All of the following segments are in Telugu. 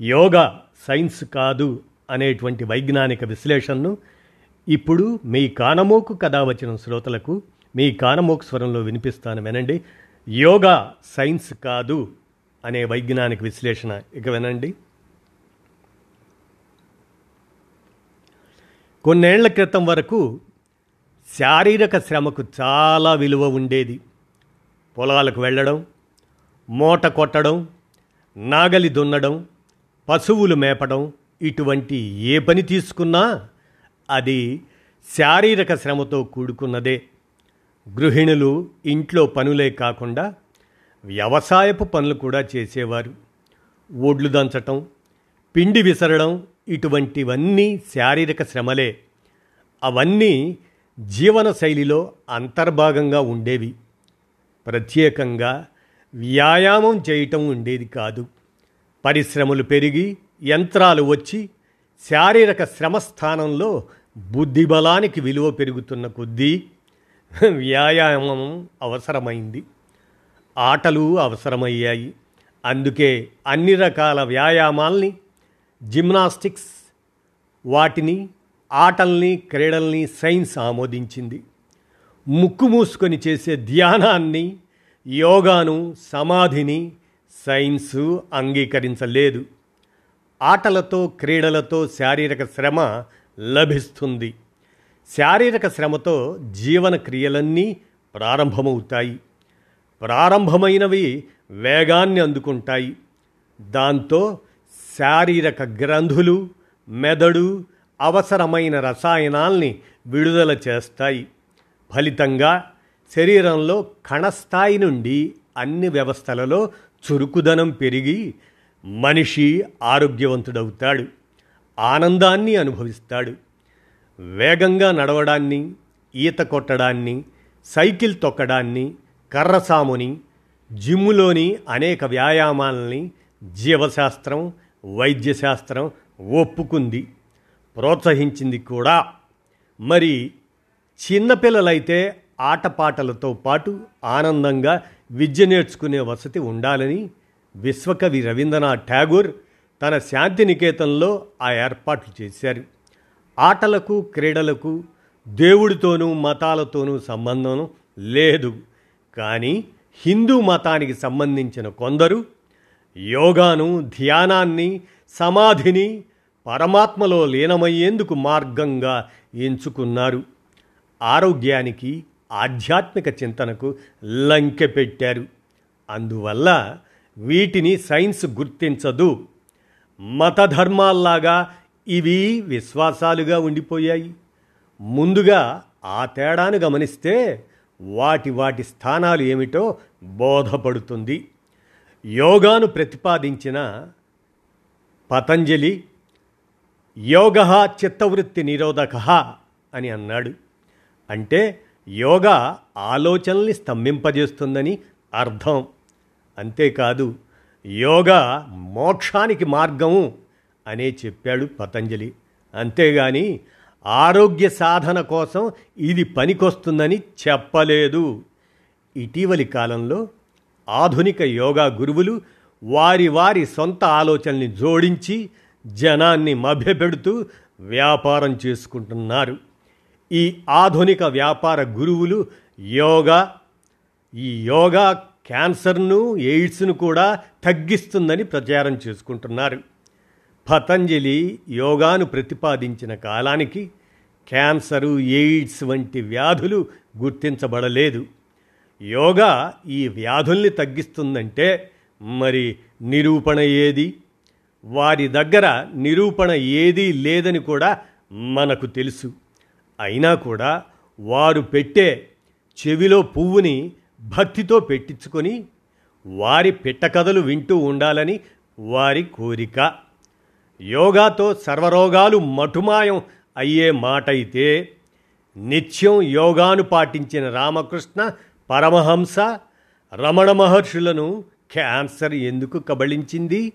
యోగా సైన్స్ కాదు అనేటువంటి వైజ్ఞానిక విశ్లేషణను ఇప్పుడు మీ కానమోకు కథ వచ్చిన శ్రోతలకు మీ కానమోకు స్వరంలో వినిపిస్తాను వినండి. యోగా సైన్స్ కాదు అనే వైజ్ఞానిక విశ్లేషణ ఇక వినండి. కొన్నేళ్ళ క్రితం వరకు శారీరక శ్రమకు చాలా విలువ ఉండేది. పొలాలకు వెళ్ళడం మూట కొట్టడం నాగలి దున్నడం పశువులు మేపడం ఇటువంటి ఏ పని తీసుకున్నా అది శారీరక శ్రమతో కూడుకున్నదే. గృహిణులు ఇంట్లో పనులే కాకుండా వ్యవసాయపు పనులు కూడా చేసేవారు. ఒడ్లు దంచటం పిండి విసరడం ఇటువంటివన్నీ శారీరక శ్రమలే. అవన్నీ జీవన శైలిలో అంతర్భాగంగా ఉండేవి. ప్రత్యేకంగా వ్యాయామం చేయటం ఉండేది కాదు. పరిశ్రమలు పెరిగి యంత్రాలు వచ్చి శారీరక శ్రమ స్థానంలో బుద్ధిబలానికి విలువ పెరుగుతున్న కొద్దీ వ్యాయామం అవసరమైంది. ఆటలు అవసరమయ్యాయి. అందుకే అన్ని రకాల వ్యాయామాల్ని జిమ్నాస్టిక్స్ వాటిని ఆటల్ని క్రీడల్ని సైన్స్ ఆమోదించింది. ముక్కు మూసుకొని చేసే ధ్యానాన్ని యోగాను సమాధిని సైన్సు అంగీకరించలేదు. ఆటలతో క్రీడలతో శారీరక శ్రమ లభిస్తుంది. శారీరక శ్రమతో జీవన క్రియలన్నీ ప్రారంభమవుతాయి. ప్రారంభమైనవి వేగాన్ని అందుకుంటాయి. దాంతో శారీరక గ్రంథులు మెదడు అవసరమైన రసాయనాల్ని విడుదల చేస్తాయి. ఫలితంగా శరీరంలో కణస్థాయి నుండి అన్ని వ్యవస్థలలో చురుకుదనం పెరిగి మనిషి ఆరోగ్యవంతుడవుతాడు ఆనందాన్ని అనుభవిస్తాడు. వేగంగా నడవడాన్ని ఈత కొట్టడాన్ని సైకిల్ తొక్కడాన్ని కర్రసాముని జిమ్ములోని అనేక వ్యాయామాలని జీవశాస్త్రం వైద్యశాస్త్రం ఒప్పుకుంది ప్రోత్సహించింది కూడా. మరి చిన్నపిల్లలైతే ఆటపాటలతో పాటు ఆనందంగా విద్య నేర్చుకునే వసతి ఉండాలని విశ్వకవి రవీంద్రనాథ్ ఠాగూర్ తన శాంతినికేతంలో ఆ ఏర్పాట్లు చేశారు. ఆటలకు క్రీడలకు దేవుడితోనూ మతాలతోనూ సంబంధం లేదు. కానీ హిందూ మతానికి సంబంధించిన కొందరు యోగాను ధ్యానాన్ని సమాధిని పరమాత్మలో లీనమయ్యేందుకు మార్గంగా ఎంచుకున్నారు. ఆరోగ్యానికి ఆధ్యాత్మిక చింతనకు లంకె పెట్టారు. అందువల్ల వీటిని సైన్స్ గుర్తించదు. మతధర్మాల్లాగా ఇవి విశ్వాసాలుగా ఉండిపోయాయి. ముందుగా ఆ తేడాను గమనిస్తే వాటి వాటి స్థానాలు ఏమిటో బోధపడుతుంది. యోగాను ప్రతిపాదించిన పతంజలి యోగ చిత్తవృత్తి నిరోధక అని అన్నాడు. అంటే యోగా ఆలోచనల్ని స్తంభింపజేస్తుందని అర్థం. అంతేకాదు యోగా మోక్షానికి మార్గము అనే చెప్పాడు పతంజలి. అంతేగాని ఆరోగ్య సాధన కోసం ఇది పనికొస్తుందని చెప్పలేదు. ఇటీవలి కాలంలో ఆధునిక యోగా గురువులు వారి వారి సొంత ఆలోచనల్ని జోడించి జనాన్ని మభ్యపెడుతూ వ్యాపారం చేసుకుంటున్నారు. ఈ ఆధునిక వ్యాపార గురువులు యోగా ఈ యోగా క్యాన్సర్ను ఎయిడ్స్ను కూడా తగ్గిస్తుందని ప్రచారం చేసుకుంటున్నారు. పతంజలి యోగాను ప్రతిపాదించిన కాలానికి క్యాన్సరు ఎయిడ్స్ వంటి వ్యాధులు గుర్తించబడలేదు. యోగా ఈ వ్యాధుల్ని తగ్గిస్తుందంటే మరి నిరూపణ ఏది? వారి దగ్గర నిరూపణ ఏదీ లేదని కూడా మనకు తెలుసు. అయినా కూడా వారు పెట్టే చెవిలో పువ్వుని భక్తితో పెట్టించుకొని వారి పిట్టకథలు వింటూ ఉండాలని వారి కోరిక. యోగాతో సర్వరోగాలు మటుమాయం అయ్యే మాట అయితే నిత్యం యోగాను పాటించిన రామకృష్ణ పరమహంస రమణ మహర్షులను క్యాన్సర్ ఎందుకు కబళించింది?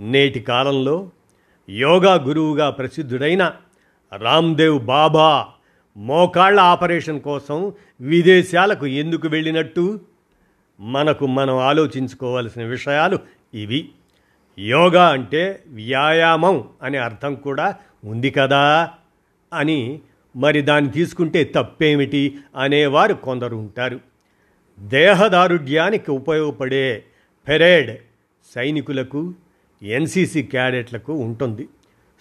నేటి కాలంలో యోగా గురువుగా ప్రసిద్ధుడైన రామ్దేవ్ బాబా మోకాళ్ళ ఆపరేషన్ కోసం విదేశాలకు ఎందుకు వెళ్ళినట్టు? మనకు మనం ఆలోచించుకోవాల్సిన విషయాలు ఇవి. యోగా అంటే వ్యాయామం అనే అర్థం కూడా ఉంది కదా అని మరి దాన్ని తీసుకుంటే తప్పేమిటి అనేవారు కొందరు ఉంటారు. దేహదారుఢ్యానికి ఉపయోగపడే పెరేడ్ సైనికులకు ఎన్సీసీ క్యాడెట్లకు ఉంటుంది.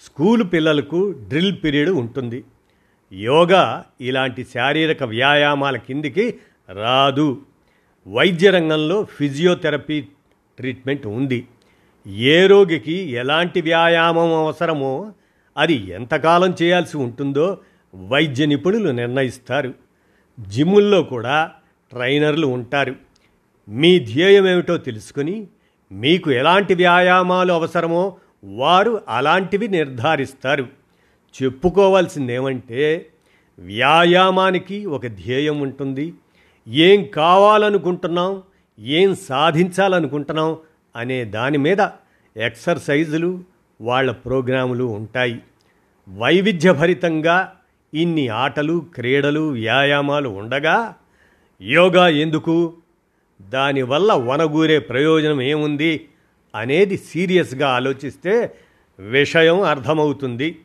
స్కూలు పిల్లలకు డ్రిల్ పీరియడ్ ఉంటుంది. యోగా ఇలాంటి శారీరక వ్యాయామాల కిందికి రాదు. వైద్య రంగంలో ఫిజియోథెరపీ ట్రీట్మెంట్ ఉంది. ఏ రోగికి ఎలాంటి వ్యాయామం అవసరమో అది ఎంతకాలం చేయాల్సి ఉంటుందో వైద్య నిపుణులు నిర్ణయిస్తారు. జిమ్ముల్లో కూడా ట్రైనర్లు ఉంటారు. మీ ధ్యేయం ఏమిటో తెలుసుకుని మీకు ఎలాంటి వ్యాయామాలు అవసరమో వారు అలాంటివి నిర్ధారిస్తారు. చెప్పుకోవాల్సిందేమంటే వ్యాయామానికి ఒక ధ్యేయం ఉంటుంది. ఏం కావాలనుకుంటున్నాం ఏం సాధించాలనుకుంటున్నాం అనే దాని మీద ఎక్సర్సైజులు వాళ్ళ ప్రోగ్రాములు ఉంటాయి. వైవిధ్యభరితంగా ఇన్ని ఆటలు క్రీడలు వ్యాయామాలు ఉండగా యోగా ఎందుకు? దానివల్ల వనగూరే ప్రయోజనం ఏముంది? అనేది సీరియస్గా ఆలోచిస్తే విషయం అర్థమవుతుంది.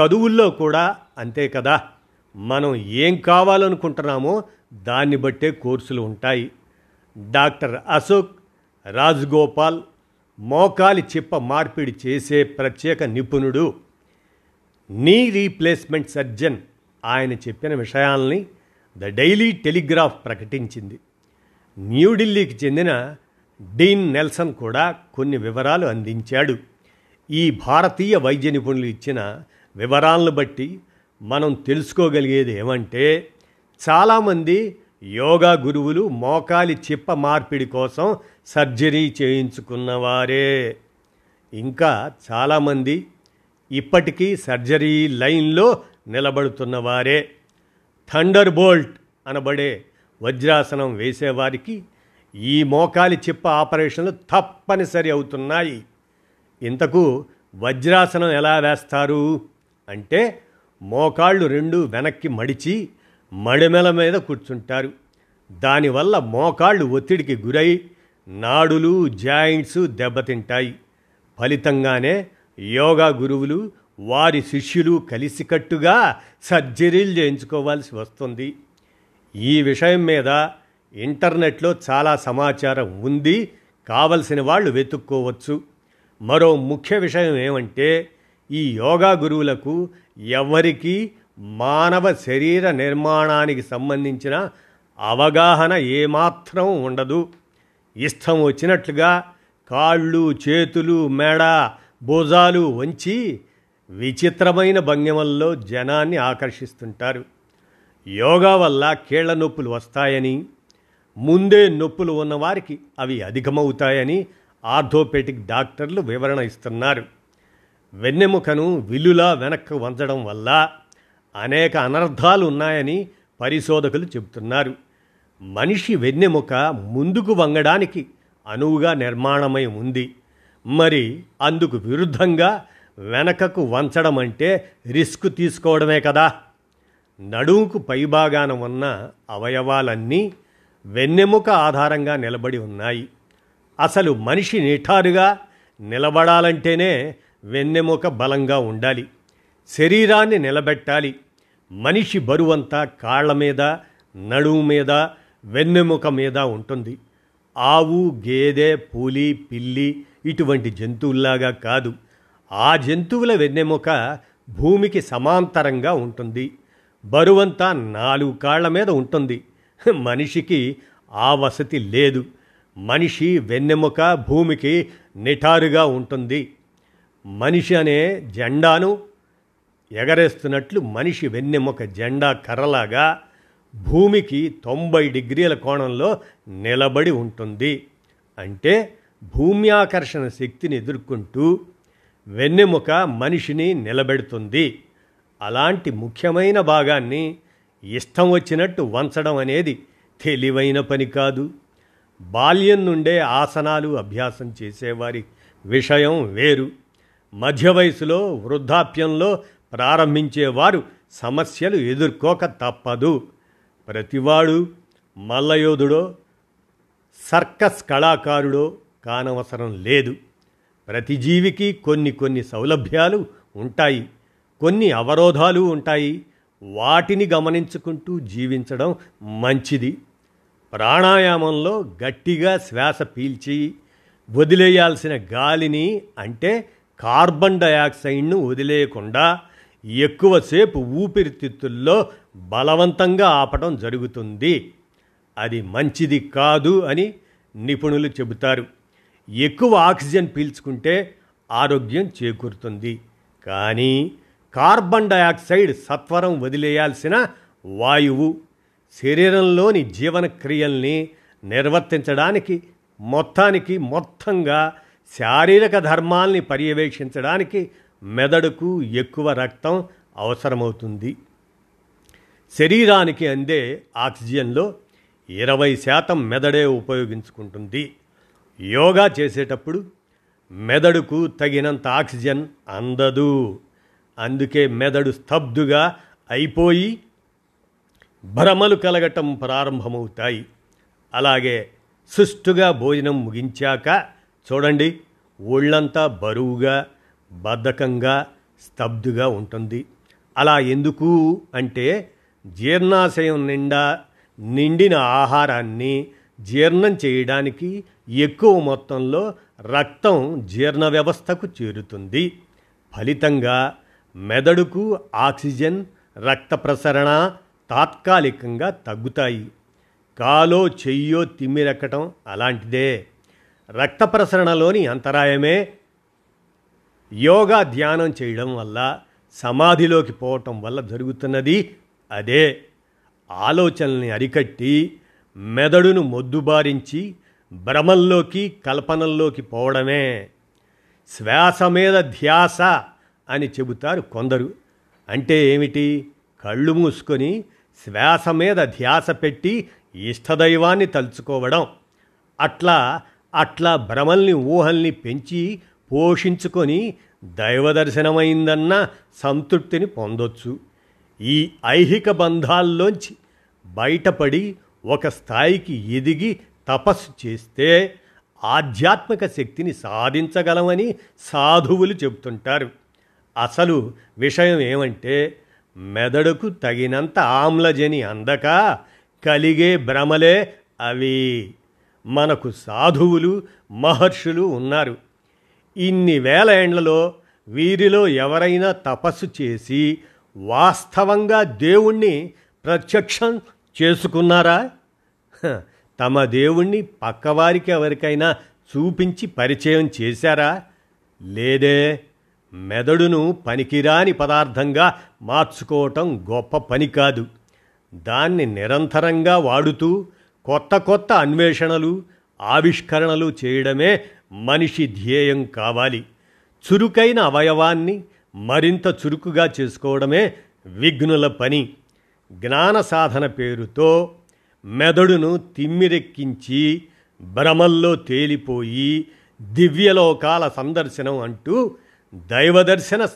చదువుల్లో కూడా అంతే కదా. మనం ఏం కావాలనుకుంటున్నామో దాన్ని బట్టే కోర్సులు ఉంటాయి. డాక్టర్ అశోక్ రాజ్గోపాల్ మోకాలి చిప్ప మార్పిడి చేసే ప్రత్యేక నిపుణుడు. నీ రీప్లేస్మెంట్ సర్జన్ ఆయన చెప్పిన విషయాల్ని ద డైలీ టెలిగ్రాఫ్ ప్రకటించింది. న్యూఢిల్లీకి చెందిన డీన్ నెల్సన్ కూడా కొన్ని వివరాలు అందించాడు. ఈ భారతీయ వైద్య నిపుణులు ఇచ్చిన వివరాలను బట్టి మనం తెలుసుకోగలిగేది ఏమంటే చాలామంది యోగా గురువులు మోకాలి చిప్ప మార్పిడి కోసం సర్జరీ చేయించుకున్నవారే ఇంకా చాలామంది ఇప్పటికీ సర్జరీ లైన్లో నిలబడుతున్నవారే థండర్ బోల్ట్ అనబడే వజ్రాసనం వేసేవారికి ఈ మోకాలి చిప్ప ఆపరేషన్లు తప్పనిసరి అవుతున్నాయి. ఇంతకు వజ్రాసనం ఎలా వేస్తారు? అంటే మోకాళ్ళు రెండు వెనక్కి మడిచి మడిమెల మీద కూర్చుంటారు. దానివల్ల మోకాళ్ళు ఒత్తిడికి గురై నాడులు జాయింట్స్ దెబ్బతింటాయి. ఫలితంగానే యోగా గురువులు వారి శిష్యులు కలిసికట్టుగా సర్జరీలు చేయించుకోవాల్సి వస్తుంది. ఈ విషయం మీద ఇంటర్నెట్లో చాలా సమాచారం ఉంది కావలసిన వాళ్ళు వెతుక్కోవచ్చు. మరో ముఖ్య విషయం ఏమంటే ఈ యోగా గురువులకు ఎవరికీ మానవ శరీర నిర్మాణానికి సంబంధించిన అవగాహన ఏమాత్రం ఉండదు. ఇష్టం వచ్చినట్లుగా కాళ్ళు చేతులు మెడ భుజాలు వంచి విచిత్రమైన భంగిమల్లో జనాన్ని ఆకర్షిస్తుంటారు. యోగా వల్ల కీళ్ళ నొప్పులు వస్తాయని ముందే నొప్పులు ఉన్నవారికి అవి అధికమవుతాయని ఆర్థోపెటిక్ డాక్టర్లు వివరణ ఇస్తున్నారు. వెన్నెముకను విల్లులా వెనక్కు వంచడం వల్ల అనేక అనర్థాలు ఉన్నాయని పరిశోధకులు చెబుతున్నారు. మనిషి వెన్నెముక ముందుకు వంగడానికి అనువుగా నిర్మాణమై ఉంది. మరి అందుకు విరుద్ధంగా వెనకకు వంచడం అంటే రిస్క్ తీసుకోవడమే కదా. నడుముకు పైభాగాన ఉన్న అవయవాలన్నీ వెన్నెముక ఆధారంగా నిలబడి ఉన్నాయి. అసలు మనిషి నిఠారుగా నిలబడాలంటేనే వెన్నెముక బలంగా ఉండాలి. శరీరాన్ని నిలబెట్టాలి. మనిషి బరువంతా కాళ్ళ మీద నడుము మీద వెన్నెముక మీద ఉంటుంది. ఆవు గేదె పులి పిల్లి ఇటువంటి జంతువుల్లాగా కాదు. ఆ జంతువుల వెన్నెముక భూమికి సమాంతరంగా ఉంటుంది. బరువంతా నాలుగు కాళ్ళ మీద ఉంటుంది. మనిషికి ఆ వసతి లేదు. మనిషి వెన్నెముక భూమికి నిఠారుగా ఉంటుంది. మనిషి అనే జెండాను ఎగరేస్తున్నట్లు మనిషి వెన్నెముక జెండా కర్రలాగా భూమికి తొంభై డిగ్రీల కోణంలో నిలబడి ఉంటుంది. అంటే భూమ్యాకర్షణ శక్తిని ఎదుర్కొంటూ వెన్నెముక మనిషిని నిలబెడుతుంది. అలాంటి ముఖ్యమైన భాగాన్ని ఇష్టం వచ్చినట్టు వంచడం అనేది తెలివైన పని కాదు. బాల్యం నుండే ఆసనాలు అభ్యాసం చేసేవారి విషయం వేరు. మధ్య వయసులో వృద్ధాప్యంలో ప్రారంభించేవారు సమస్యలు ఎదుర్కోక తప్పదు. ప్రతివాడు మల్లయోధుడో సర్కస్ కళాకారుడో కానవసరం లేదు. ప్రతి జీవికి కొన్ని కొన్ని సౌలభ్యాలు ఉంటాయి. కొన్ని అవరోధాలు ఉంటాయి. వాటిని గమనించుకుంటూ జీవించడం మంచిది. ప్రాణాయామంలో గట్టిగా శ్వాస పీల్చి వదిలేయాల్సిన గాలిని అంటే కార్బన్ డయాక్సైడ్ను వదిలేయకుండా ఎక్కువసేపు ఊపిరితిత్తుల్లో బలవంతంగా ఆపటం జరుగుతుంది. అది మంచిది కాదు అని నిపుణులు చెబుతారు. ఎక్కువ ఆక్సిజన్ పీల్చుకుంటే ఆరోగ్యం చేకూరుతుంది. కానీ కార్బన్ డయాక్సైడ్ సత్వరం వదిలేయాల్సిన వాయువు శరీరంలోని జీవన క్రియల్ని నిర్వర్తించడానికి మొత్తానికి మొత్తంగా శారీరక ధర్మాల్ని పర్యవేక్షించడానికి మెదడుకు ఎక్కువ రక్తం అవసరమవుతుంది. శరీరానికి అందే ఆక్సిజన్లో ఇరవై శాతం మెదడే ఉపయోగించుకుంటుంది. యోగా చేసేటప్పుడు మెదడుకు తగినంత ఆక్సిజన్ అందదు. అందుకే మెదడు స్తబ్దుగా అయిపోయి భ్రమలు కలగటం ప్రారంభమవుతాయి. అలాగే సుష్టుగా భోజనం ముగించాక చూడండి ఒళ్ళంతా బరువుగా బద్ధకంగా స్తబ్దుగా ఉంటుంది. అలా ఎందుకు అంటే జీర్ణాశయం నిండా నిండిన ఆహారాన్ని జీర్ణం చేయడానికి ఎక్కువ మొత్తంలో రక్తం జీర్ణ వ్యవస్థకు చేరుతుంది. ఫలితంగా మెదడుకు ఆక్సిజన్ రక్త ప్రసరణ తాత్కాలికంగా తగ్గుతాయి. కాలో చెయ్యో తిమ్మిరెక్కటం అలాంటిదే. రక్త ప్రసరణలోని అంతరాయమే యోగా ధ్యానం చేయడం వల్ల సమాధిలోకి పోవటం వల్ల జరుగుతున్నది అదే. ఆలోచనల్ని అరికట్టి మెదడును మొద్దుబారించి భ్రమల్లోకి కల్పనల్లోకి పోవడమే. శ్వాస మీద ధ్యాస అని చెబుతారు కొందరు. అంటే ఏమిటి? కళ్ళు మూసుకొని శ్వాస మీద ధ్యాస పెట్టి ఇష్టదైవాన్ని తలుచుకోవడం. అట్లా అట్లా భ్రమల్ని ఊహల్ని పెంచి పోషించుకొని దైవ దర్శనమైందన్న సంతృప్తిని పొందొచ్చు. ఈ ఐహిక బంధాల్లోంచి బయటపడి ఒక స్థాయికి ఎదిగి తపస్సు చేస్తే ఆధ్యాత్మిక శక్తిని సాధించగలమని సాధువులు చెబుతుంటారు. అసలు విషయం ఏమంటే మెదడుకు తగినంత ఆమ్లజని అందక కలిగే భ్రమలే అవి. మనకు సాధువులు మహర్షులు ఉన్నారు. ఇన్ని వేల ఏండ్లలో వీరిలో ఎవరైనా తపస్సు చేసి వాస్తవంగా దేవుణ్ణి ప్రత్యక్షం చేసుకున్నారా? తమ దేవుణ్ణి పక్కవారికి ఎవరికైనా చూపించి పరిచయం చేశారా? లేదే. మెదడును పనికిరాని పదార్థంగా మార్చుకోవటం గొప్ప పని కాదు. దాన్ని నిరంతరంగా వాడుతూ కొత్త కొత్త అన్వేషణలు ఆవిష్కరణలు చేయడమే మనిషి ధ్యేయం కావాలి. చురుకైన అవయవాన్ని మరింత చురుకుగా చేసుకోవడమే విఘ్నుల పని. జ్ఞాన సాధన పేరుతో మెదడును తిమ్మిరెక్కించి భ్రమల్లో తేలిపోయి దివ్యలోకాల సందర్శనం అంటూ దైవదర్శన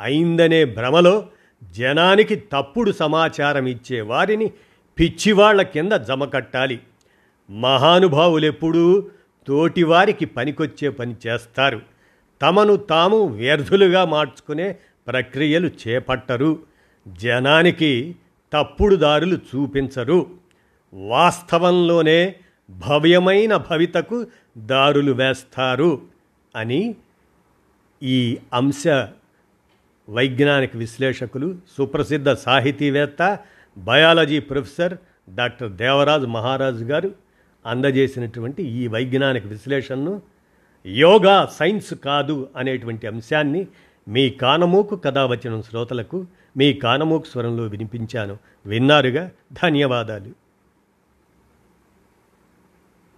అయిందనే భ్రమలో జనానికి తప్పుడు సమాచారం ఇచ్చే వారిని పిచ్చివాళ్ళ కింద జమకట్టాలి. మహానుభావులెప్పుడూ తోటివారికి పనికొచ్చే పని చేస్తారు. తమను తాము వ్యర్థులుగా మార్చుకునే ప్రక్రియలు చేపట్టరు. జనానికి తప్పుడు దారులు చూపించరు. వాస్తవంలోనే భవ్యమైన భవితకు దారులు వేస్తారు అని ఈ అంశ వైజ్ఞానిక విశ్లేషకులు సుప్రసిద్ధ సాహితీవేత్త biology professor doctor Devaraj Maharaju గారు అందజేసినటువంటి ఈ వైజ్ఞానిక విశ్లేషణను యోగా సైన్స్ కాదు అనేటువంటి అంశాన్ని మీ కానమూకు కథ వచ్చిన శ్రోతలకు మీ కానమూకు స్వరంలో వినిపించాను. విన్నారుగా? ధన్యవాదాలు.